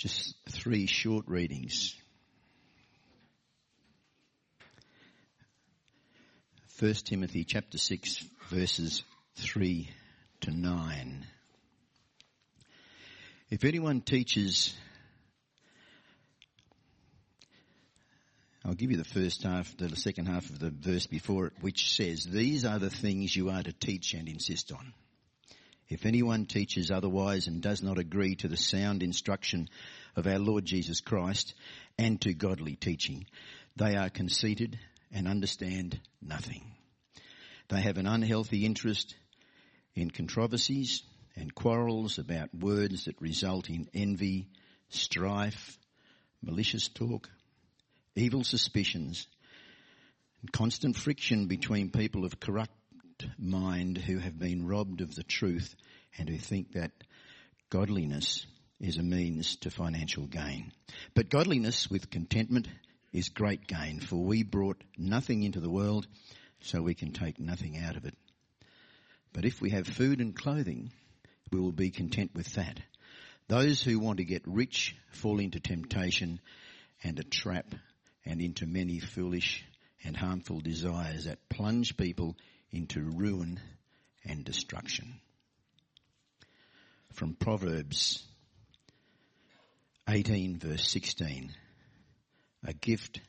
Just three short readings. First Timothy chapter 6 verses 3 to 9. If anyone teaches I'll give you the first half, the second half of the verse before it, which says, These are the things you are to teach and insist on. If anyone teaches otherwise and does not agree to the sound instruction of our Lord Jesus Christ and to godly teaching, they are conceited and understand nothing. They have an unhealthy interest in controversies and quarrels about words that result in envy, strife, malicious talk, evil suspicions, and constant friction between people of corrupt mind who have been robbed of the truth and who think that godliness is a means to financial gain. But godliness with contentment is great gain, for we brought nothing into the world, so we can take nothing out of it. But if we have food and clothing, we will be content with that. Those who want to get rich fall into temptation and a trap and into many foolish and harmful desires that plunge people into ruin and destruction. From Proverbs 18 verse 16. A gift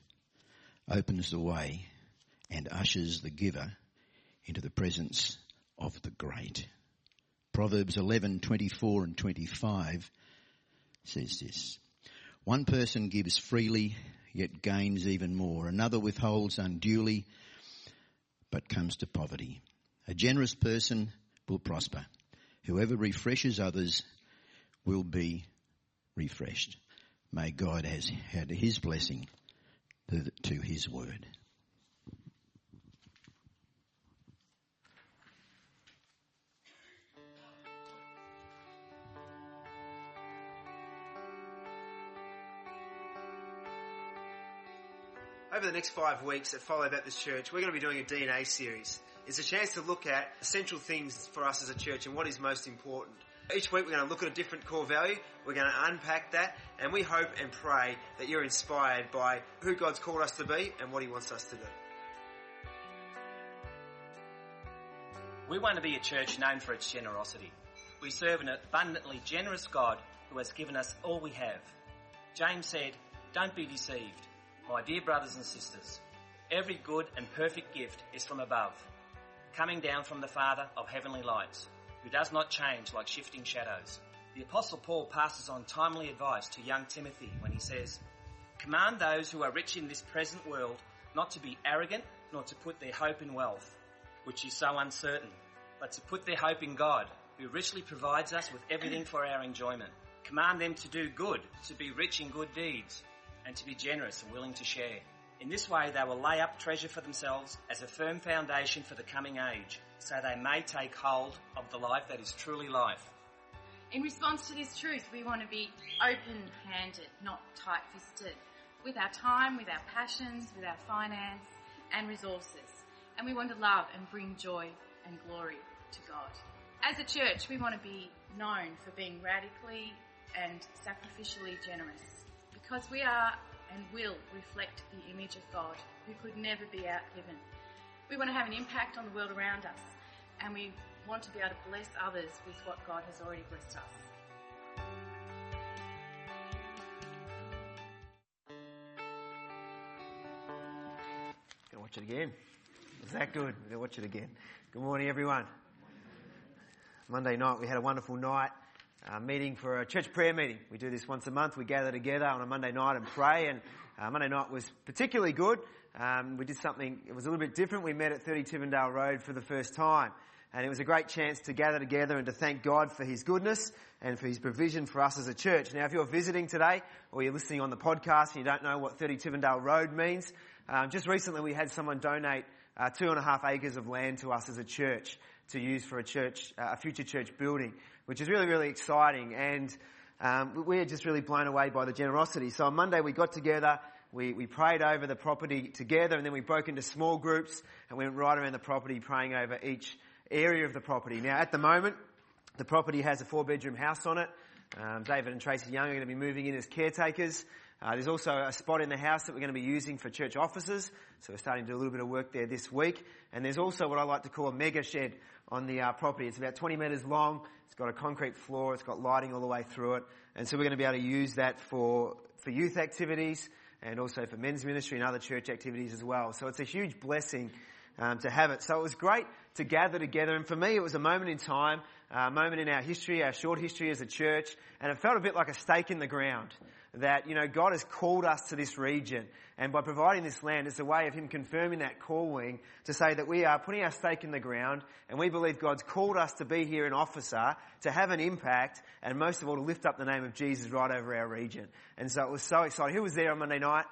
opens the way and ushers the giver into the presence of the great. Proverbs 11:24 and 25 says this. One person gives freely yet gains even more. Another withholds unduly but comes to poverty. A generous person will prosper. Whoever refreshes others will be refreshed. May God has had his blessing to his word. Over the next five weeks at Follow Baptist Church, we're going to be doing a DNA series. It's a chance to look at essential things for us as a church and what is most important. Each week we're going to look at a different core value. We're going to unpack that and we hope and pray that you're inspired by who God's called us to be and what He wants us to do. We want to be a church known for its generosity. We serve an abundantly generous God who has given us all we have. James said, Don't be deceived. My dear brothers and sisters, every good and perfect gift is from above, coming down from the Father of heavenly lights, who does not change like shifting shadows. The apostle Paul passes on timely advice to young Timothy when he says, Command those who are rich in this present world not to be arrogant, nor to put their hope in wealth, which is so uncertain, but to put their hope in God, who richly provides us with everything for our enjoyment. Command them to do good, to be rich in good deeds, and to be generous and willing to share. In this way, they will lay up treasure for themselves as a firm foundation for the coming age, so they may take hold of the life that is truly life. In response to this truth, we want to be open handed, not tight fisted, with our time, with our passions, with our finance and resources. And we want to love and bring joy and glory to God. As a church, we want to be known for being radically and sacrificially generous because we are and will reflect the image of God who could never be outgiven. We want to have an impact on the world around us and we want to be able to bless others with what God has already blessed us. Gonna watch it again. Is that good? Gonna watch it again. Good morning, everyone. Monday night we had a wonderful night uh, meeting for a church prayer meeting. We do this once a month. We gather together on a Monday night and pray. And uh, Monday night was particularly good. Um, we did something. It was a little bit different. We met at 30 Tivendale Road for the first time. And it was a great chance to gather together and to thank God for His goodness and for His provision for us as a church. Now, if you're visiting today or you're listening on the podcast and you don't know what 30 Tivendale Road means, um, just recently we had someone donate uh, two and a half acres of land to us as a church to use for a church, uh, a future church building, which is really, really exciting. And um, we're just really blown away by the generosity. So on Monday we got together we, we prayed over the property together and then we broke into small groups and went right around the property praying over each area of the property. Now at the moment, the property has a four bedroom house on it. Um, David and Tracy Young are going to be moving in as caretakers. Uh, there's also a spot in the house that we're going to be using for church offices, so we're starting to do a little bit of work there this week. And there's also what I like to call a mega shed on the uh, property. It's about 20 metres long. It's got a concrete floor. It's got lighting all the way through it, and so we're going to be able to use that for for youth activities and also for men's ministry and other church activities as well. So it's a huge blessing um, to have it. So it was great to gather together, and for me, it was a moment in time, a moment in our history, our short history as a church, and it felt a bit like a stake in the ground that, you know, God has called us to this region. And by providing this land, it's a way of Him confirming that calling to say that we are putting our stake in the ground and we believe God's called us to be here in Officer to have an impact and most of all to lift up the name of Jesus right over our region. And so it was so exciting. Who was there on Monday night?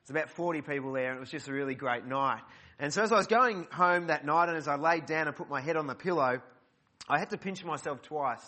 It's about 40 people there and it was just a really great night. And so as I was going home that night and as I laid down and put my head on the pillow, I had to pinch myself twice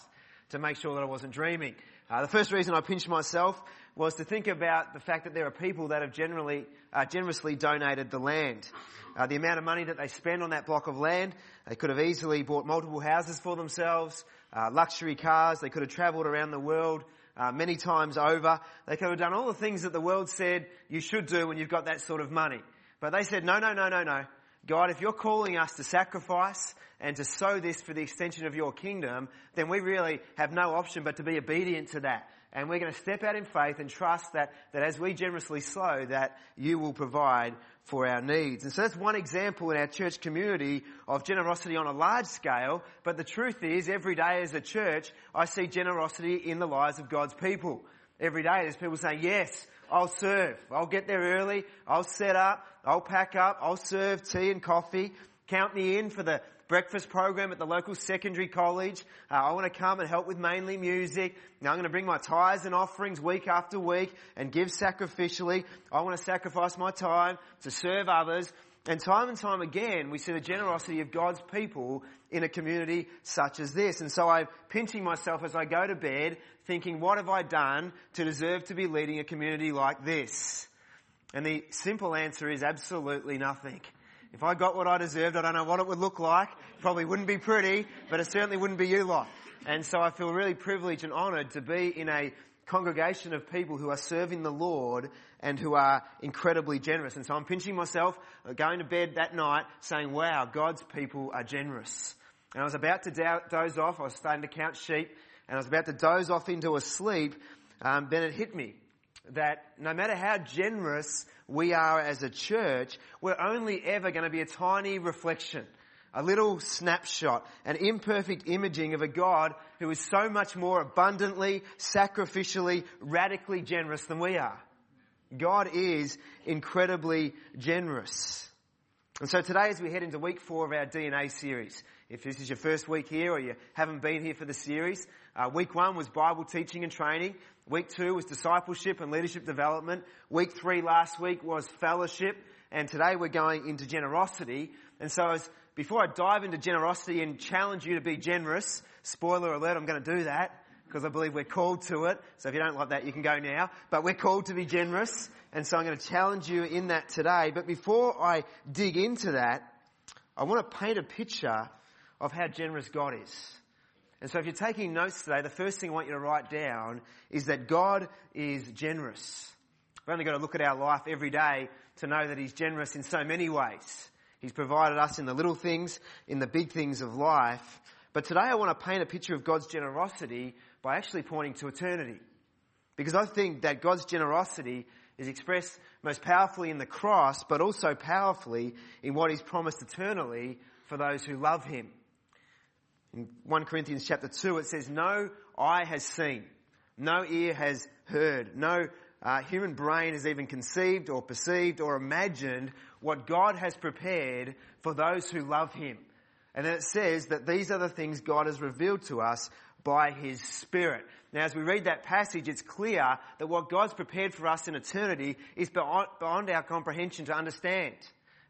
to make sure that I wasn't dreaming. Uh, the first reason I pinched myself was to think about the fact that there are people that have generally, uh, generously donated the land. Uh, the amount of money that they spend on that block of land, they could have easily bought multiple houses for themselves, uh, luxury cars, they could have travelled around the world uh, many times over. They could have done all the things that the world said you should do when you've got that sort of money. But they said, no, no, no, no, no. God, if you're calling us to sacrifice and to sow this for the extension of your kingdom, then we really have no option but to be obedient to that. And we're going to step out in faith and trust that, that as we generously sow, that you will provide for our needs. And so that's one example in our church community of generosity on a large scale. But the truth is, every day as a church, I see generosity in the lives of God's people. Every day there's people saying, yes, I'll serve. I'll get there early. I'll set up. I'll pack up. I'll serve tea and coffee. Count me in for the breakfast program at the local secondary college. Uh, I want to come and help with mainly music. Now I'm going to bring my tithes and offerings week after week and give sacrificially. I want to sacrifice my time to serve others. And time and time again, we see the generosity of God's people in a community such as this. And so I'm pinching myself as I go to bed, thinking, what have I done to deserve to be leading a community like this? And the simple answer is absolutely nothing. If I got what I deserved, I don't know what it would look like. Probably wouldn't be pretty, but it certainly wouldn't be you lot. And so I feel really privileged and honoured to be in a congregation of people who are serving the Lord and who are incredibly generous. And so I'm pinching myself, uh, going to bed that night saying, wow, God's people are generous. And I was about to doze off. I was starting to count sheep and I was about to doze off into a sleep. Um, then it hit me that no matter how generous we are as a church, we're only ever going to be a tiny reflection, a little snapshot, an imperfect imaging of a God who is so much more abundantly, sacrificially, radically generous than we are. God is incredibly generous. And so today as we head into week four of our DNA series, if this is your first week here or you haven't been here for the series, uh, week one was Bible teaching and training. Week two was discipleship and leadership development. Week three last week was fellowship. And today we're going into generosity. And so as, before I dive into generosity and challenge you to be generous, spoiler alert, I'm going to do that because I believe we're called to it. So if you don't like that, you can go now. But we're called to be generous. And so I'm going to challenge you in that today. But before I dig into that, I want to paint a picture of how generous God is. And so if you're taking notes today, the first thing I want you to write down is that God is generous. We've only got to look at our life every day to know that He's generous in so many ways. He's provided us in the little things, in the big things of life. But today I want to paint a picture of God's generosity by actually pointing to eternity. Because I think that God's generosity is expressed most powerfully in the cross, but also powerfully in what He's promised eternally for those who love Him. In 1 Corinthians chapter 2, it says, No eye has seen, no ear has heard, no uh, human brain has even conceived or perceived or imagined what God has prepared for those who love Him. And then it says that these are the things God has revealed to us by His Spirit. Now, as we read that passage, it's clear that what God's prepared for us in eternity is beyond, beyond our comprehension to understand.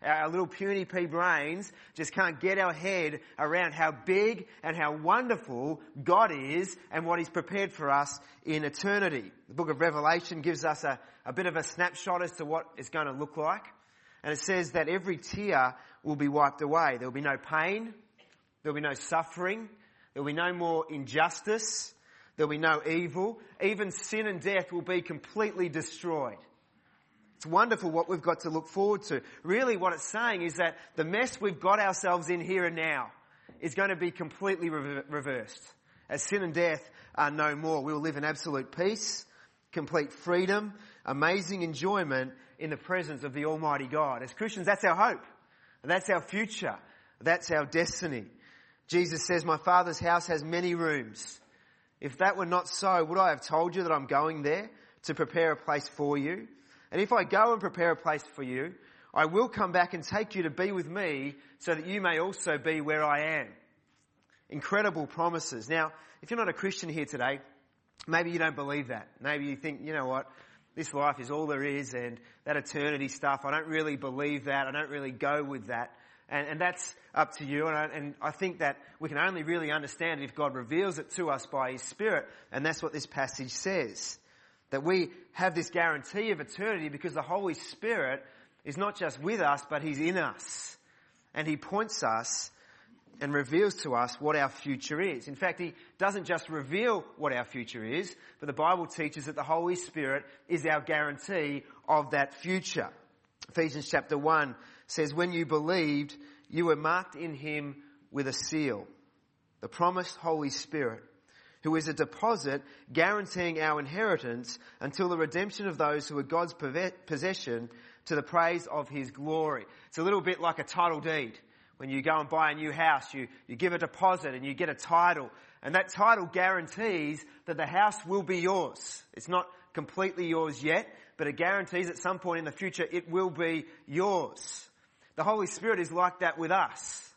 Our little puny pea brains just can't get our head around how big and how wonderful God is and what He's prepared for us in eternity. The book of Revelation gives us a, a bit of a snapshot as to what it's going to look like. And it says that every tear will be wiped away. There will be no pain. There will be no suffering. There will be no more injustice. There will be no evil. Even sin and death will be completely destroyed. It's wonderful what we've got to look forward to. Really what it's saying is that the mess we've got ourselves in here and now is going to be completely reversed. As sin and death are no more, we will live in absolute peace, complete freedom, amazing enjoyment in the presence of the Almighty God. As Christians, that's our hope. That's our future. That's our destiny. Jesus says, my Father's house has many rooms. If that were not so, would I have told you that I'm going there to prepare a place for you? And if I go and prepare a place for you, I will come back and take you to be with me so that you may also be where I am. Incredible promises. Now, if you're not a Christian here today, maybe you don't believe that. Maybe you think, you know what, this life is all there is and that eternity stuff, I don't really believe that. I don't really go with that. And, and that's up to you. And I, and I think that we can only really understand it if God reveals it to us by His Spirit. And that's what this passage says. That we have this guarantee of eternity because the Holy Spirit is not just with us, but He's in us. And He points us and reveals to us what our future is. In fact, He doesn't just reveal what our future is, but the Bible teaches that the Holy Spirit is our guarantee of that future. Ephesians chapter 1 says, when you believed, you were marked in Him with a seal, the promised Holy Spirit who is a deposit guaranteeing our inheritance until the redemption of those who are God's possession to the praise of his glory. It's a little bit like a title deed. When you go and buy a new house, you, you give a deposit and you get a title. And that title guarantees that the house will be yours. It's not completely yours yet, but it guarantees at some point in the future it will be yours. The Holy Spirit is like that with us.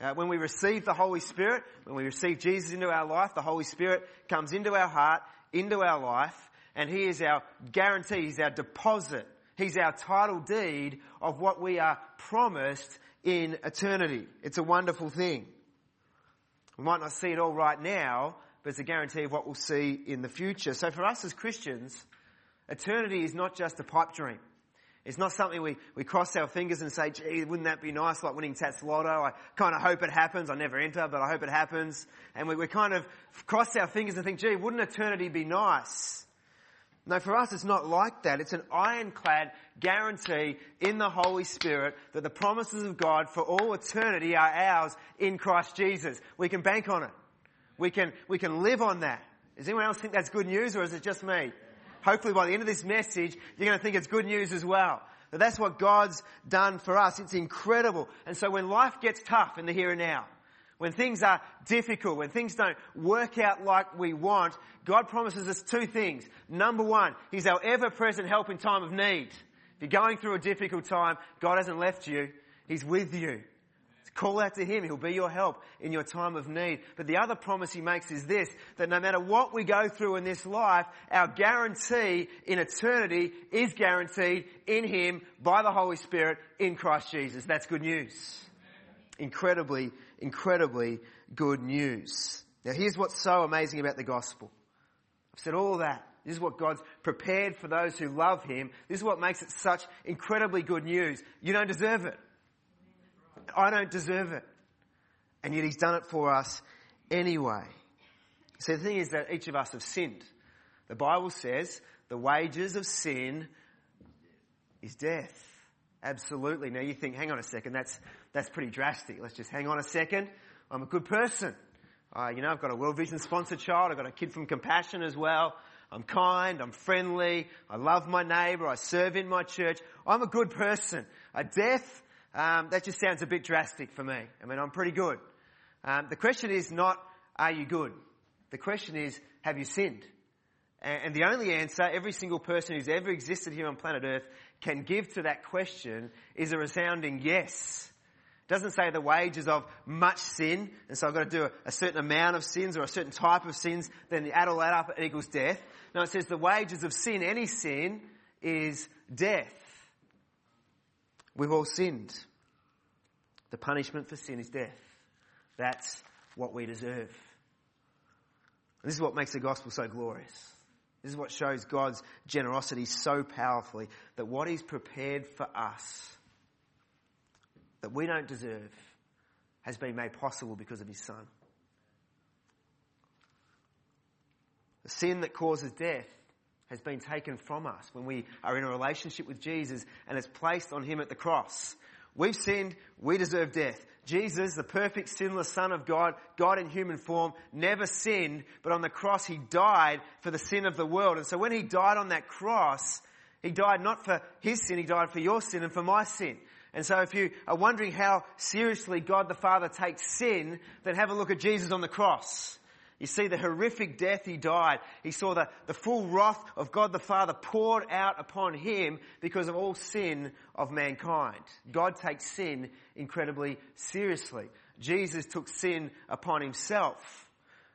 Uh, when we receive the Holy Spirit, when we receive Jesus into our life, the Holy Spirit comes into our heart, into our life, and He is our guarantee, He's our deposit, He's our title deed of what we are promised in eternity. It's a wonderful thing. We might not see it all right now, but it's a guarantee of what we'll see in the future. So for us as Christians, eternity is not just a pipe dream. It's not something we, we cross our fingers and say, gee, wouldn't that be nice, like winning Tattslotto? I kind of hope it happens. I never enter, but I hope it happens. And we, we kind of cross our fingers and think, gee, wouldn't eternity be nice? No, for us it's not like that. It's an ironclad guarantee in the Holy Spirit that the promises of God for all eternity are ours in Christ Jesus. We can bank on it. We can, we can live on that. Does anyone else think that's good news or is it just me? Hopefully by the end of this message, you're going to think it's good news as well. But that's what God's done for us. It's incredible. And so when life gets tough in the here and now, when things are difficult, when things don't work out like we want, God promises us two things. Number one, He's our ever-present help in time of need. If you're going through a difficult time, God hasn't left you. He's with you. Call out to Him. He'll be your help in your time of need. But the other promise He makes is this, that no matter what we go through in this life, our guarantee in eternity is guaranteed in Him by the Holy Spirit in Christ Jesus. That's good news. Incredibly, incredibly good news. Now here's what's so amazing about the gospel. I've said all that. This is what God's prepared for those who love Him. This is what makes it such incredibly good news. You don't deserve it. I don't deserve it. And yet he's done it for us anyway. So the thing is that each of us have sinned. The Bible says the wages of sin is death. Absolutely. Now you think, hang on a second, that's, that's pretty drastic. Let's just hang on a second. I'm a good person. Uh, you know, I've got a World Vision sponsored child. I've got a kid from Compassion as well. I'm kind. I'm friendly. I love my neighbor. I serve in my church. I'm a good person. A death um, that just sounds a bit drastic for me. I mean, I'm pretty good. Um, the question is not, are you good? The question is, have you sinned? And, and the only answer every single person who's ever existed here on planet Earth can give to that question is a resounding yes. It doesn't say the wages of much sin, and so I've got to do a, a certain amount of sins or a certain type of sins, then add all that up, it equals death. No, it says the wages of sin, any sin, is death. We've all sinned. The punishment for sin is death. That's what we deserve. And this is what makes the gospel so glorious. This is what shows God's generosity so powerfully that what He's prepared for us, that we don't deserve, has been made possible because of His Son. The sin that causes death has been taken from us when we are in a relationship with Jesus and it's placed on Him at the cross. We've sinned, we deserve death. Jesus, the perfect sinless Son of God, God in human form, never sinned, but on the cross He died for the sin of the world. And so when He died on that cross, He died not for His sin, He died for your sin and for my sin. And so if you are wondering how seriously God the Father takes sin, then have a look at Jesus on the cross. You see the horrific death he died. He saw the, the full wrath of God the Father poured out upon him because of all sin of mankind. God takes sin incredibly seriously. Jesus took sin upon himself.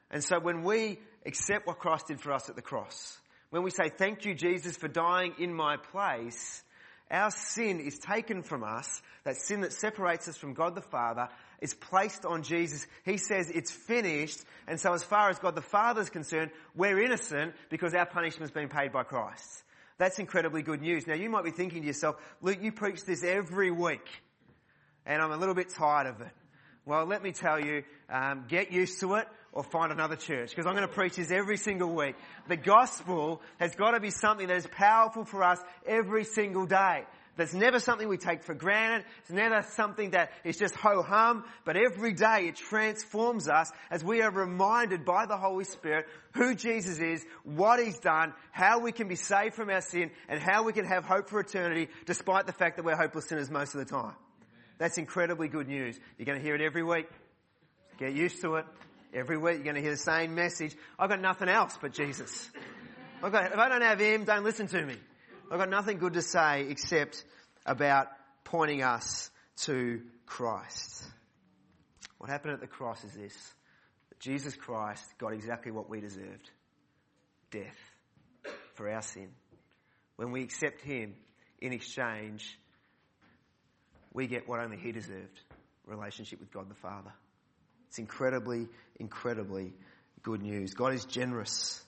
And so when we accept what Christ did for us at the cross, when we say, thank you Jesus for dying in my place, our sin is taken from us, that sin that separates us from God the Father, is placed on Jesus. He says it's finished. And so as far as God the Father is concerned, we're innocent because our punishment's been paid by Christ. That's incredibly good news. Now you might be thinking to yourself, Luke, you preach this every week and I'm a little bit tired of it. Well, let me tell you, um, get used to it or find another church because I'm going to preach this every single week. The gospel has got to be something that is powerful for us every single day. That's never something we take for granted. It's never something that is just ho hum, but every day it transforms us as we are reminded by the Holy Spirit who Jesus is, what He's done, how we can be saved from our sin, and how we can have hope for eternity despite the fact that we're hopeless sinners most of the time. That's incredibly good news. You're going to hear it every week. Get used to it. Every week you're going to hear the same message. I've got nothing else but Jesus. Got, if I don't have Him, don't listen to me. I've got nothing good to say except about pointing us to Christ. What happened at the cross is this. That Jesus Christ got exactly what we deserved. Death for our sin. When we accept Him in exchange, we get what only He deserved. Relationship with God the Father. It's incredibly, incredibly good news. God is generous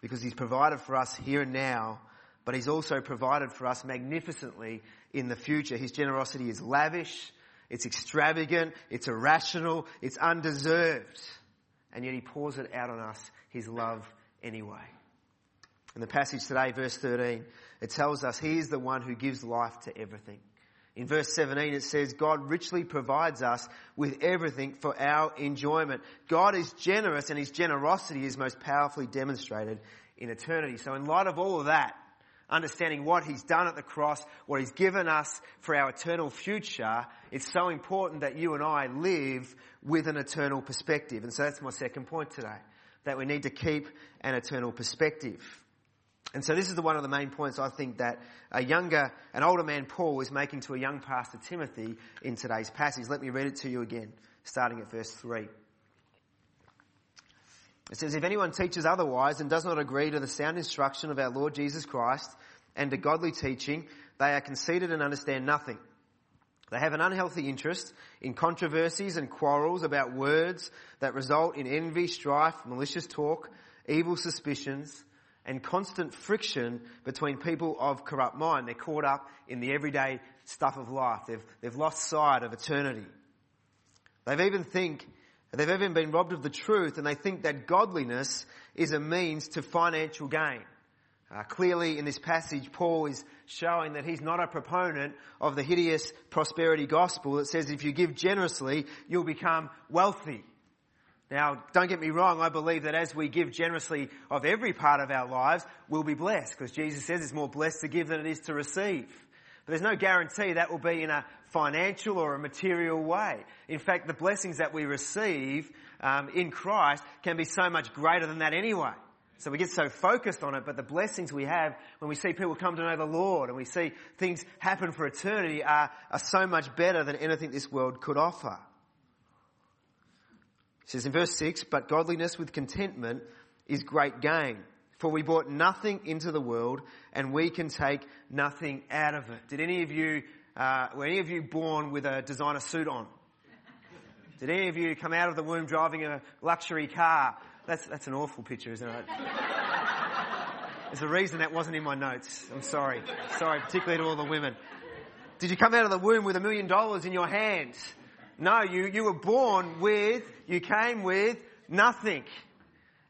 because He's provided for us here and now but He's also provided for us magnificently in the future. His generosity is lavish, it's extravagant, it's irrational, it's undeserved. And yet He pours it out on us, His love anyway. In the passage today, verse 13, it tells us He is the one who gives life to everything. In verse 17 it says, God richly provides us with everything for our enjoyment. God is generous and His generosity is most powerfully demonstrated in eternity. So in light of all of that, understanding what He's done at the cross, what He's given us for our eternal future, it's so important that you and I live with an eternal perspective. And so that's my second point today, that we need to keep an eternal perspective. And so this is the one of the main points I think that a younger, an older man Paul is making to a young pastor Timothy in today's passage. Let me read it to you again, starting at verse 3. It says, If anyone teaches otherwise and does not agree to the sound instruction of our Lord Jesus Christ and to godly teaching, they are conceited and understand nothing. They have an unhealthy interest in controversies and quarrels about words that result in envy, strife, malicious talk, evil suspicions, and constant friction between people of corrupt mind. They're caught up in the everyday stuff of life. They've, they've lost sight of eternity. They've even think They've even been robbed of the truth and they think that godliness is a means to financial gain. Uh, clearly in this passage, Paul is showing that he's not a proponent of the hideous prosperity gospel that says if you give generously, you'll become wealthy. Now, don't get me wrong, I believe that as we give generously of every part of our lives, we'll be blessed because Jesus says it's more blessed to give than it is to receive. But there's no guarantee that will be in a financial or a material way. In fact, the blessings that we receive um, in Christ can be so much greater than that anyway. So we get so focused on it, but the blessings we have when we see people come to know the Lord and we see things happen for eternity are, are so much better than anything this world could offer. It says in verse 6, but godliness with contentment is great gain. For we brought nothing into the world and we can take nothing out of it. Did any of you, uh, were any of you born with a designer suit on? Did any of you come out of the womb driving a luxury car? That's, that's an awful picture, isn't it? There's a reason that wasn't in my notes. I'm sorry. Sorry, particularly to all the women. Did you come out of the womb with a million dollars in your hands? No, you, you were born with, you came with nothing.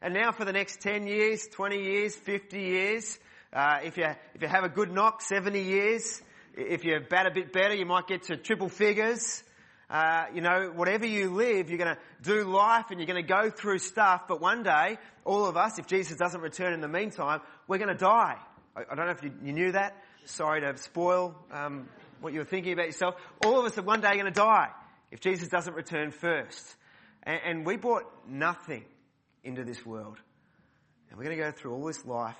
And now for the next 10 years, 20 years, 50 years, uh, if, you, if you have a good knock, 70 years. If you bat a bit better, you might get to triple figures. Uh, you know, whatever you live, you're going to do life and you're going to go through stuff. But one day, all of us, if Jesus doesn't return in the meantime, we're going to die. I, I don't know if you, you, knew that. Sorry to spoil um, what you were thinking about yourself. All of us are one day going to die if Jesus doesn't return first. And, and we brought nothing into this world. And we're going to go through all this life.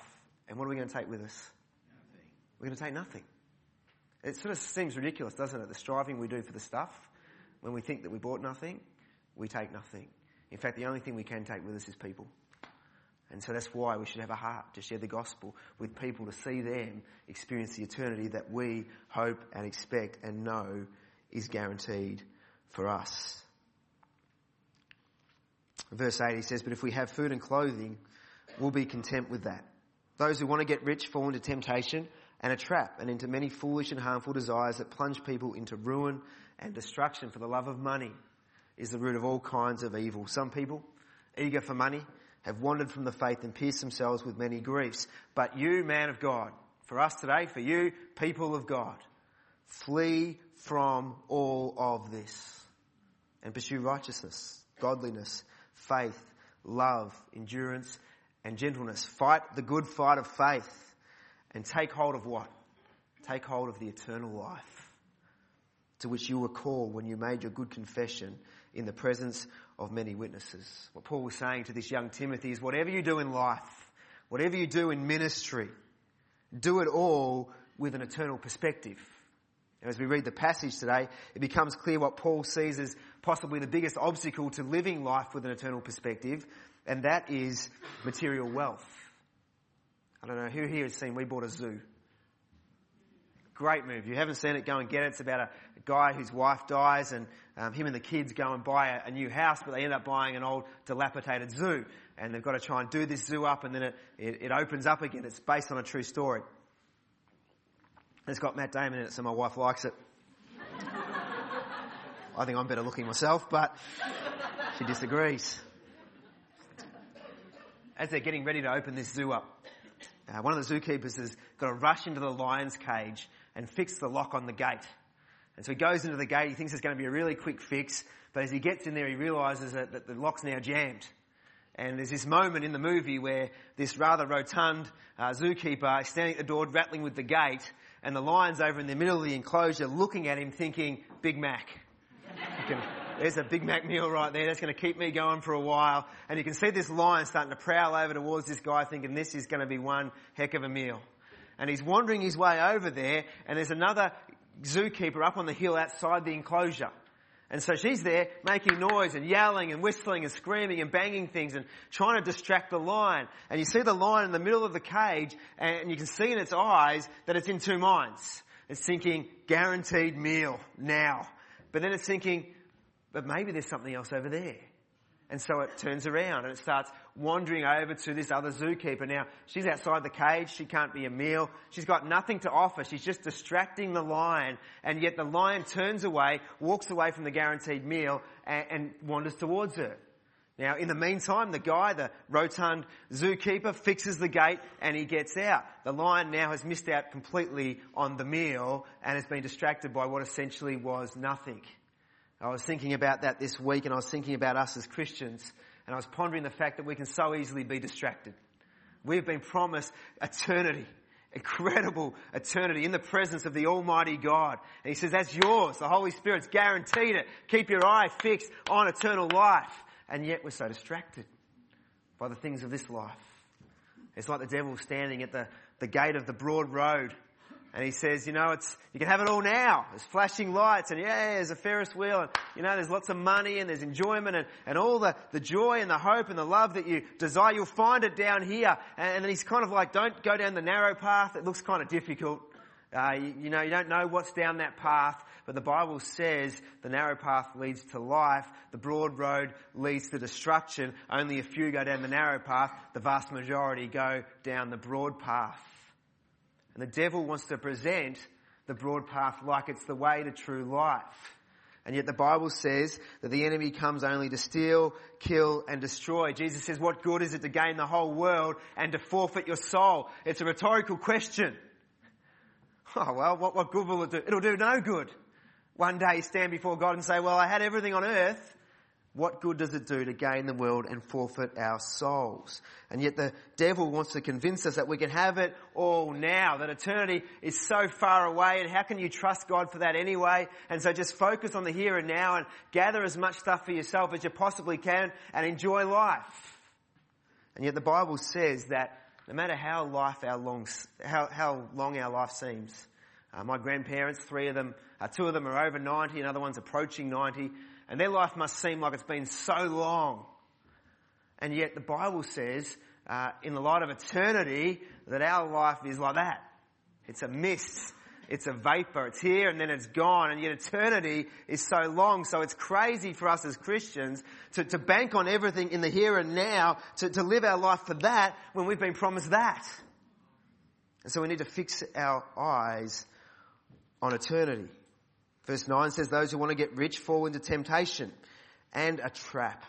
And what are we going to take with us? Nothing. We're going to take nothing. It sort of seems ridiculous, doesn't it? The striving we do for the stuff when we think that we bought nothing, we take nothing. In fact, the only thing we can take with us is people. And so that's why we should have a heart to share the gospel with people to see them experience the eternity that we hope and expect and know is guaranteed for us. Verse 8 he says, But if we have food and clothing, we'll be content with that. Those who want to get rich fall into temptation and a trap and into many foolish and harmful desires that plunge people into ruin and destruction for the love of money is the root of all kinds of evil. Some people, eager for money, have wandered from the faith and pierced themselves with many griefs. But you, man of God, for us today, for you, people of God, flee from all of this and pursue righteousness, godliness, faith, love, endurance, and gentleness. Fight the good fight of faith and take hold of what? Take hold of the eternal life to which you were called when you made your good confession in the presence of many witnesses. What Paul was saying to this young Timothy is whatever you do in life, whatever you do in ministry, do it all with an eternal perspective. And as we read the passage today, it becomes clear what Paul sees as possibly the biggest obstacle to living life with an eternal perspective, and that is material wealth. I don't know who here has seen We Bought a Zoo. Great movie. If you haven't seen it, go and get it. It's about a, guy whose wife dies and um, him and the kids go and buy a, a, new house, but they end up buying an old dilapidated zoo. And they've got to try and do this zoo up and then it, it, it opens up again. It's based on a true story. It's got Matt Damon in it, so my wife likes it. I think I'm better looking myself, but she disagrees. As they're getting ready to open this zoo up, uh, one of the zookeepers has got to rush into the lion's cage and fix the lock on the gate. And so he goes into the gate, he thinks it's going to be a really quick fix, but as he gets in there, he realizes that, that the lock's now jammed. And there's this moment in the movie where this rather rotund uh, zookeeper is standing at the door rattling with the gate, and the lion's over in the middle of the enclosure looking at him thinking, Big Mac. Can, there's a Big Mac meal right there. That's going to keep me going for a while. And you can see this lion starting to prowl over towards this guy thinking this is going to be one heck of a meal and he's wandering his way over there, and there's another zookeeper up on the hill outside the enclosure. And so she's there making noise and yelling and whistling and screaming and banging things and trying to distract the lion. And you see the lion in the middle of the cage and you can see in its eyes that it's in two minds. It's thinking, guaranteed meal now. But then it's thinking, but maybe there's something else over there. And so it turns around and it starts wandering over to this other zookeeper. Now, she's outside the cage. She can't be a meal. She's got nothing to offer. She's just distracting the lion. And yet the lion turns away, walks away from the guaranteed meal and, and wanders towards her. Now, in the meantime, the guy, the rotund zookeeper, fixes the gate and he gets out. The lion now has missed out completely on the meal and has been distracted by what essentially was nothing. I was thinking about that this week and I was thinking about us as Christians and I was pondering the fact that we can so easily be distracted. We've been promised eternity, incredible eternity in the presence of the Almighty God. And He says, that's yours. The Holy Spirit's guaranteed it. Keep your eye fixed on eternal life. And yet we're so distracted by the things of this life. It's like the devil standing at the, the gate of the broad road. And he says, you know, it's, you can have it all now. There's flashing lights and yeah, there's a Ferris wheel and, you know, there's lots of money and there's enjoyment and, and all the, the joy and the hope and the love that you desire. You'll find it down here. And, and he's kind of like, don't go down the narrow path. It looks kind of difficult. Uh, you, you know, you don't know what's down that path. But the Bible says the narrow path leads to life, the broad road leads to destruction. Only a few go down the narrow path, the vast majority go down the broad path. And the devil wants to present the broad path like it's the way to true life. And yet the Bible says that the enemy comes only to steal, kill and destroy. Jesus says, what good is it to gain the whole world and to forfeit your soul? It's a rhetorical question. Oh well, what, what good will it do? It'll do no good one day stand before God and say, well, I had everything on earth. What good does it do to gain the world and forfeit our souls? And yet the devil wants to convince us that we can have it all now, that eternity is so far away and how can you trust God for that anyway? And so just focus on the here and now and gather as much stuff for yourself as you possibly can and enjoy life. And yet the Bible says that no matter how life our long, how, how long our life seems, uh, my grandparents, three of them, uh, two of them are over 90, another one's approaching 90, and their life must seem like it's been so long. And yet the Bible says, uh, in the light of eternity, that our life is like that. It's a mist. It's a vapor. It's here and then it's gone. And yet eternity is so long. So it's crazy for us as Christians to, to bank on everything in the here and now, to, to live our life for that when we've been promised that. And so we need to fix our eyes on eternity. Verse 9 says, Those who want to get rich fall into temptation and a trap,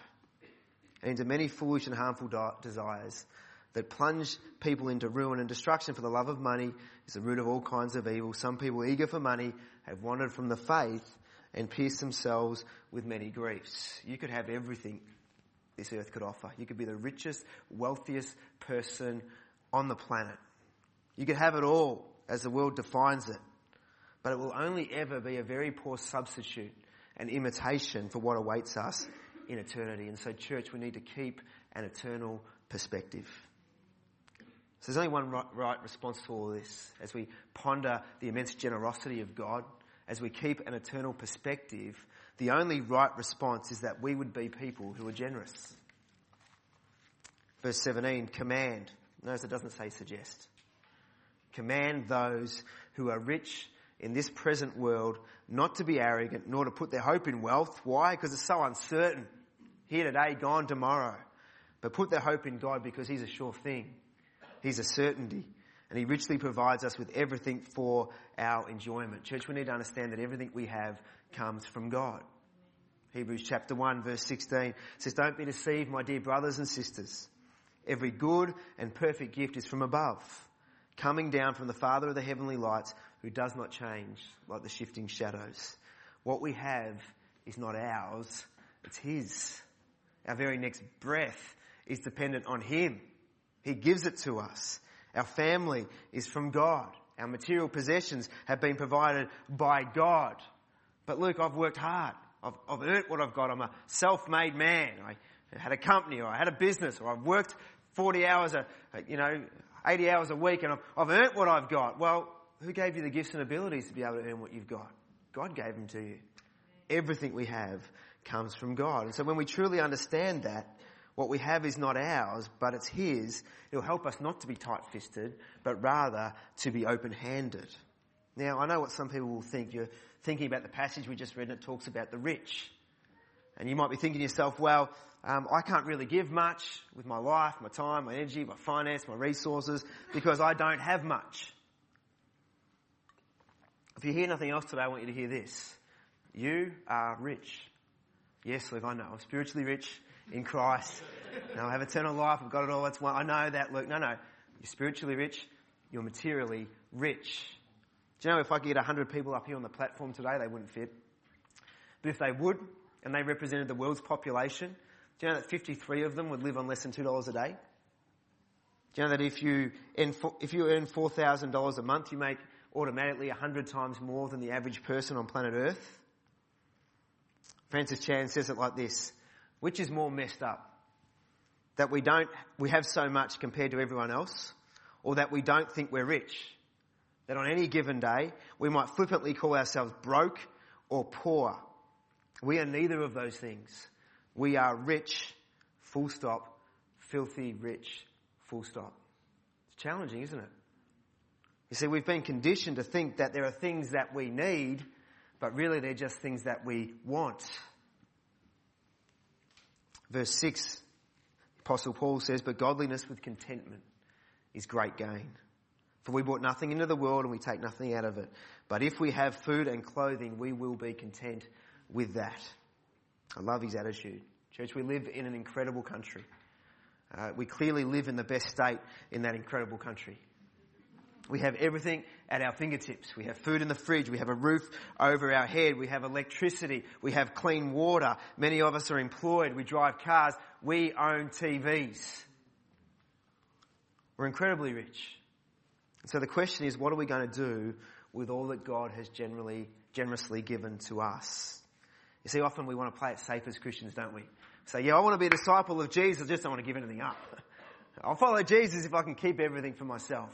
and into many foolish and harmful desires that plunge people into ruin and destruction. For the love of money is the root of all kinds of evil. Some people eager for money have wandered from the faith and pierced themselves with many griefs. You could have everything this earth could offer. You could be the richest, wealthiest person on the planet. You could have it all as the world defines it but it will only ever be a very poor substitute and imitation for what awaits us in eternity. And so, church, we need to keep an eternal perspective. So there's only one right, right response to all this as we ponder the immense generosity of God, as we keep an eternal perspective. The only right response is that we would be people who are generous. Verse 17, command. Notice it doesn't say suggest. Command those who are rich in this present world not to be arrogant nor to put their hope in wealth. Why? Because it's so uncertain. Here today, gone tomorrow. But put their hope in God because He's a sure thing. He's a certainty. And He richly provides us with everything for our enjoyment. Church, we need to understand that everything we have comes from God. Hebrews chapter 1 verse 16 says, Don't be deceived, my dear brothers and sisters. Every good and perfect gift is from above, coming down from the Father of the heavenly lights, who does not change like the shifting shadows. What we have is not ours, it's His. Our very next breath is dependent on Him. He gives it to us. Our family is from God. Our material possessions have been provided by God. But Luke, I've worked hard. I've, I've earned what I've got. I'm a self-made man. I had a company or I had a business or I've worked 40 hours, a, you know, 80 hours a week and I've, I've earned what I've got. Well, who gave you the gifts and abilities to be able to earn what you've got? God gave them to you. Everything we have comes from God. And so when we truly understand that, what we have is not ours, but it's His, it'll help us not to be tight-fisted, but rather to be open-handed. Now, I know what some people will think. You're thinking about the passage we just read and it talks about the rich. And you might be thinking to yourself, well, um, I can't really give much with my life, my time, my energy, my finance, my resources, because I don't have much. If you hear nothing else today, I want you to hear this. You are rich. Yes, Luke, I know. I'm spiritually rich in Christ. Now I have eternal life. I've got it all. It's one. I know that, Luke. No, no. You're spiritually rich. You're materially rich. Do you know if I could get 100 people up here on the platform today, they wouldn't fit? But if they would, and they represented the world's population, do you know that 53 of them would live on less than $2 a day? Do you know that if you earn, if you earn $4,000 a month, you make automatically 100 times more than the average person on planet Earth? Francis Chan says it like this Which is more messed up? that we don't, we have so much compared to everyone else, or that we don't think we're rich. That on any given day, we might flippantly call ourselves broke or poor. We are neither of those things. We are rich, full stop, filthy rich, full stop. It's challenging, isn't it? You see, we've been conditioned to think that there are things that we need, but really they're just things that we want. Verse 6, Apostle Paul says, But godliness with contentment is great gain. For we brought nothing into the world and we take nothing out of it. But if we have food and clothing, we will be content with that. I love his attitude. Church, we live in an incredible country. Uh, we clearly live in the best state in that incredible country. We have everything at our fingertips. We have food in the fridge. We have a roof over our head. We have electricity. We have clean water. Many of us are employed. We drive cars. We own TVs. We're incredibly rich. So the question is, what are we going to do with all that God has generally, generously given to us? You see, often we want to play it safe as Christians, don't we? Say, yeah, I want to be a disciple of Jesus, I just don't want to give anything up. I'll follow Jesus if I can keep everything for myself.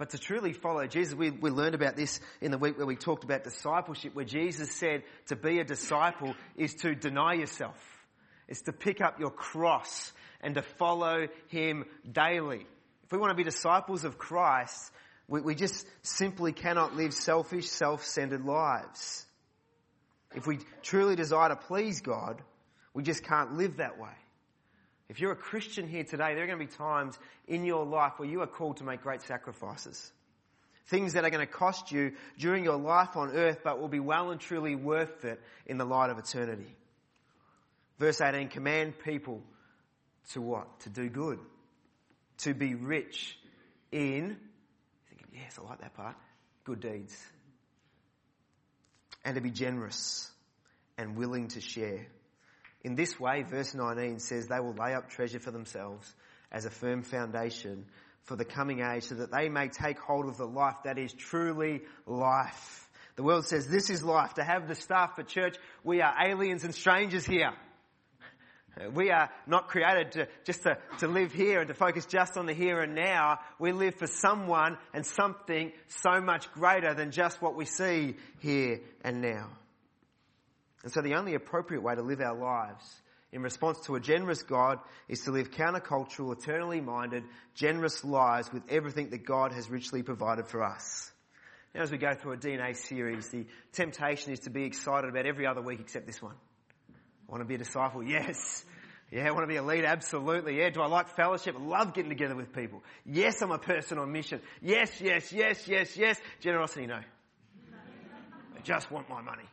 But to truly follow Jesus, we, we learned about this in the week where we talked about discipleship, where Jesus said to be a disciple is to deny yourself. It's to pick up your cross and to follow Him daily. If we want to be disciples of Christ, we, we just simply cannot live selfish, self-centered lives. If we truly desire to please God, we just can't live that way. If you're a Christian here today, there are going to be times in your life where you are called to make great sacrifices. Things that are going to cost you during your life on earth, but will be well and truly worth it in the light of eternity. Verse 18, command people to what? To do good. To be rich in, thinking, yes, I like that part, good deeds. And to be generous and willing to share. In this way, verse 19 says, they will lay up treasure for themselves as a firm foundation for the coming age so that they may take hold of the life that is truly life. The world says this is life. To have the staff for church, we are aliens and strangers here. We are not created to, just to, to live here and to focus just on the here and now. We live for someone and something so much greater than just what we see here and now. And so the only appropriate way to live our lives in response to a generous God is to live countercultural, eternally minded, generous lives with everything that God has richly provided for us. Now as we go through a DNA series, the temptation is to be excited about every other week except this one. I want to be a disciple? Yes. Yeah, I want to be a leader? Absolutely. Yeah. Do I like fellowship? I love getting together with people. Yes, I'm a person on mission. Yes, yes, yes, yes, yes. Generosity, no. I just want my money.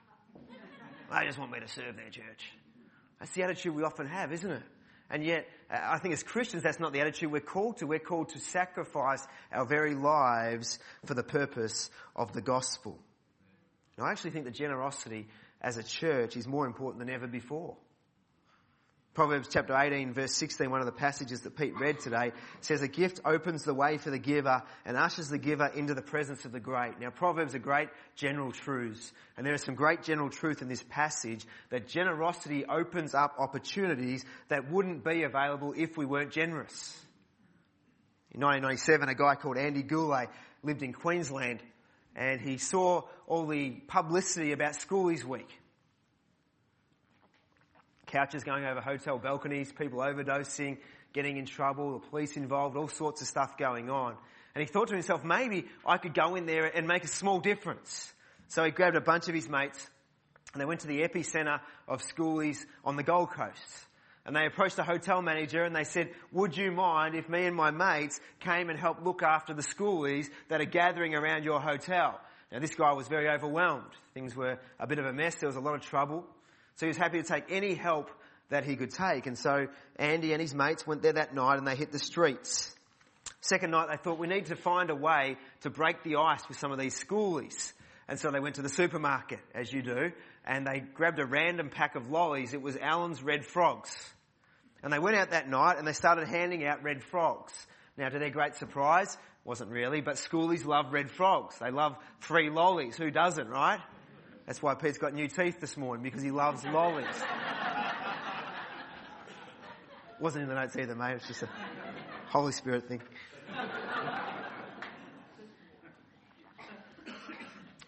They just want me to serve their church. That's the attitude we often have, isn't it? And yet, uh, I think as Christians, that's not the attitude we're called to. We're called to sacrifice our very lives for the purpose of the gospel. And I actually think that generosity as a church is more important than ever before. Proverbs chapter 18 verse 16, one of the passages that Pete read today, says a gift opens the way for the giver and ushers the giver into the presence of the great. Now Proverbs are great general truths and there is some great general truth in this passage that generosity opens up opportunities that wouldn't be available if we weren't generous. In 1997, a guy called Andy Gourley lived in Queensland and he saw all the publicity about Schoolies Week couches going over hotel balconies, people overdosing, getting in trouble, the police involved, all sorts of stuff going on. And he thought to himself, maybe I could go in there and make a small difference. So he grabbed a bunch of his mates and they went to the epicenter of schoolies on the Gold Coast. And they approached the hotel manager and they said, would you mind if me and my mates came and helped look after the schoolies that are gathering around your hotel? Now this guy was very overwhelmed. Things were a bit of a mess. There was a lot of trouble. So he was happy to take any help that he could take. And so Andy and his mates went there that night and they hit the streets. Second night they thought we need to find a way to break the ice with some of these schoolies. And so they went to the supermarket, as you do, and they grabbed a random pack of lollies. It was Allen's Red Frogs. And they went out that night and they started handing out red frogs. Now to their great surprise, wasn't really, but schoolies love red frogs. They love free lollies. Who doesn't, right? That's why Pete's got new teeth this morning, because he loves lollies. Wasn't in the notes either, mate. It's just a Holy Spirit thing.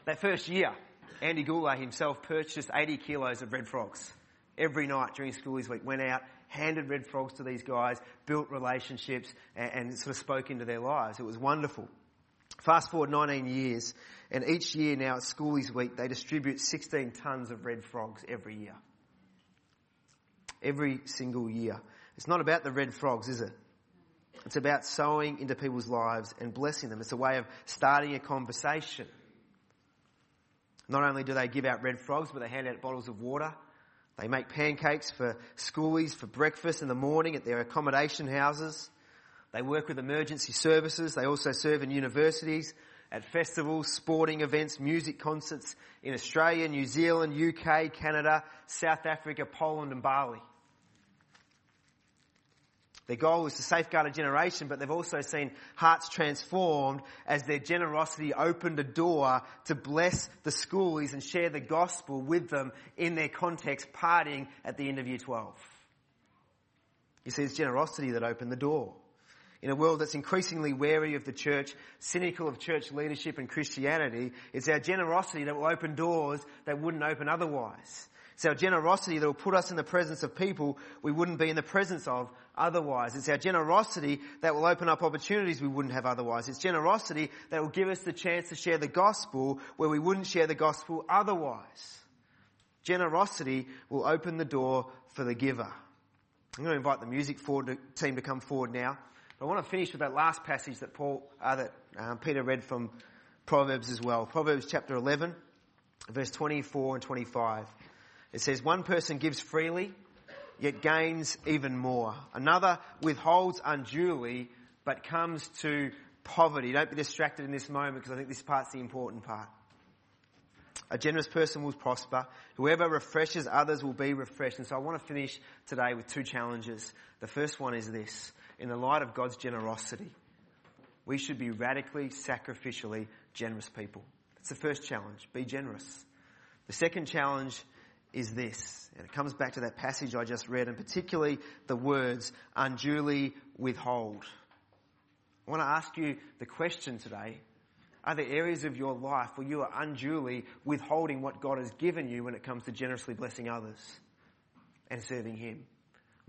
that first year, Andy Gourley himself purchased 80 kilos of red frogs. Every night during schoolies week, went out, handed red frogs to these guys, built relationships, and, and sort of spoke into their lives. It was wonderful. Fast forward 19 years, and each year now at Schoolies Week, they distribute 16 tons of red frogs every year. Every single year. It's not about the red frogs, is it? It's about sowing into people's lives and blessing them. It's a way of starting a conversation. Not only do they give out red frogs, but they hand out bottles of water. They make pancakes for schoolies for breakfast in the morning at their accommodation houses. They work with emergency services. They also serve in universities, at festivals, sporting events, music concerts in Australia, New Zealand, UK, Canada, South Africa, Poland and Bali. Their goal is to safeguard a generation, but they've also seen hearts transformed as their generosity opened a door to bless the schoolies and share the gospel with them in their context, partying at the end of year 12. You see, it's generosity that opened the door. In a world that's increasingly wary of the church, cynical of church leadership and Christianity, it's our generosity that will open doors that wouldn't open otherwise. It's our generosity that will put us in the presence of people we wouldn't be in the presence of otherwise. It's our generosity that will open up opportunities we wouldn't have otherwise. It's generosity that will give us the chance to share the gospel where we wouldn't share the gospel otherwise. Generosity will open the door for the giver. I'm going to invite the music forward team to come forward now. But I want to finish with that last passage that Paul, uh, that um, Peter read from Proverbs as well. Proverbs chapter 11, verse 24 and 25. It says, one person gives freely, yet gains even more. Another withholds unduly, but comes to poverty. Don't be distracted in this moment because I think this part's the important part. A generous person will prosper. Whoever refreshes others will be refreshed. And so I want to finish today with two challenges. The first one is this. In the light of God's generosity, we should be radically, sacrificially generous people. That's the first challenge. Be generous. The second challenge is this, and it comes back to that passage I just read, and particularly the words unduly withhold. I want to ask you the question today. Are there areas of your life where you are unduly withholding what God has given you when it comes to generously blessing others and serving Him?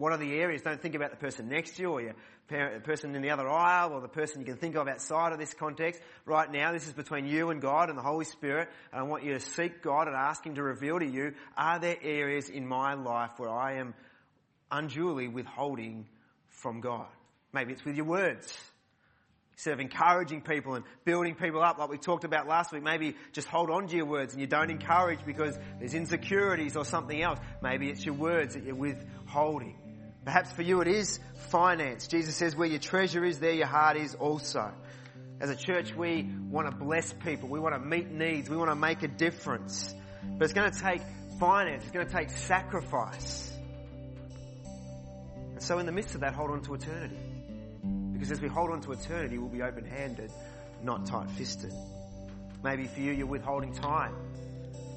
What are the areas? Don't think about the person next to you or your parent, the person in the other aisle or the person you can think of outside of this context. Right now, this is between you and God and the Holy Spirit. And I want you to seek God and ask Him to reveal to you, are there areas in my life where I am unduly withholding from God? Maybe it's with your words. Instead of encouraging people and building people up like we talked about last week, maybe just hold on to your words and you don't encourage because there's insecurities or something else. Maybe it's your words that you're withholding. Perhaps for you it is finance. Jesus says, where your treasure is, there your heart is also. As a church, we want to bless people. We want to meet needs. We want to make a difference. But it's going to take finance. It's going to take sacrifice. And so in the midst of that, hold on to eternity. Because as we hold on to eternity, we'll be open-handed, not tight-fisted. Maybe for you, you're withholding time.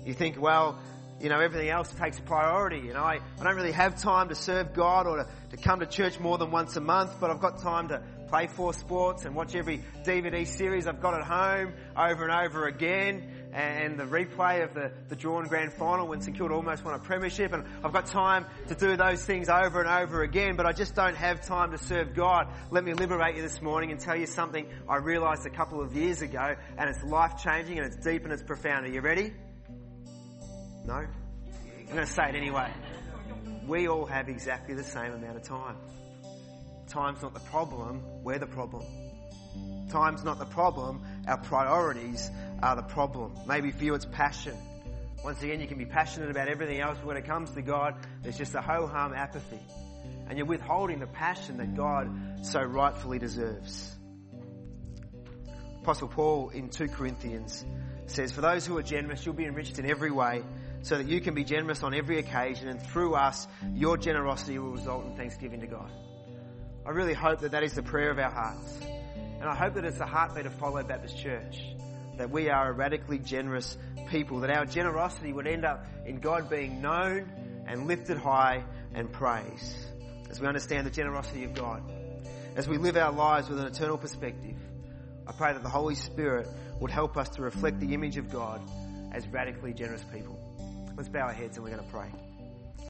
You think, well, you know, everything else takes priority. You know, I, I don't really have time to serve God or to, to come to church more than once a month, but I've got time to play four sports and watch every DVD series I've got at home over and over again and the replay of the, the drawn grand final when St Kilda almost won a premiership and I've got time to do those things over and over again but I just don't have time to serve God. Let me liberate you this morning and tell you something I realised a couple of years ago and it's life changing and it's deep and it's profound. Are you ready? No? I'm going to say it anyway. We all have exactly the same amount of time. Time's not the problem, we're the problem. Time's not the problem, our priorities are the problem. Maybe for you it's passion. Once again, you can be passionate about everything else, but when it comes to God, there's just a ho-hum apathy. And you're withholding the passion that God so rightfully deserves. Apostle Paul in 2 Corinthians says, For those who are generous, you'll be enriched in every way so that you can be generous on every occasion and through us, your generosity will result in thanksgiving to God. I really hope that that is the prayer of our hearts. And I hope that it's the heartbeat of Follow Baptist Church. That we are a radically generous people. That our generosity would end up in God being known and lifted high and praised. as we understand the generosity of God, as we live our lives with an eternal perspective. I pray that the Holy Spirit would help us to reflect the image of God as radically generous people. Let's bow our heads and we're going to pray.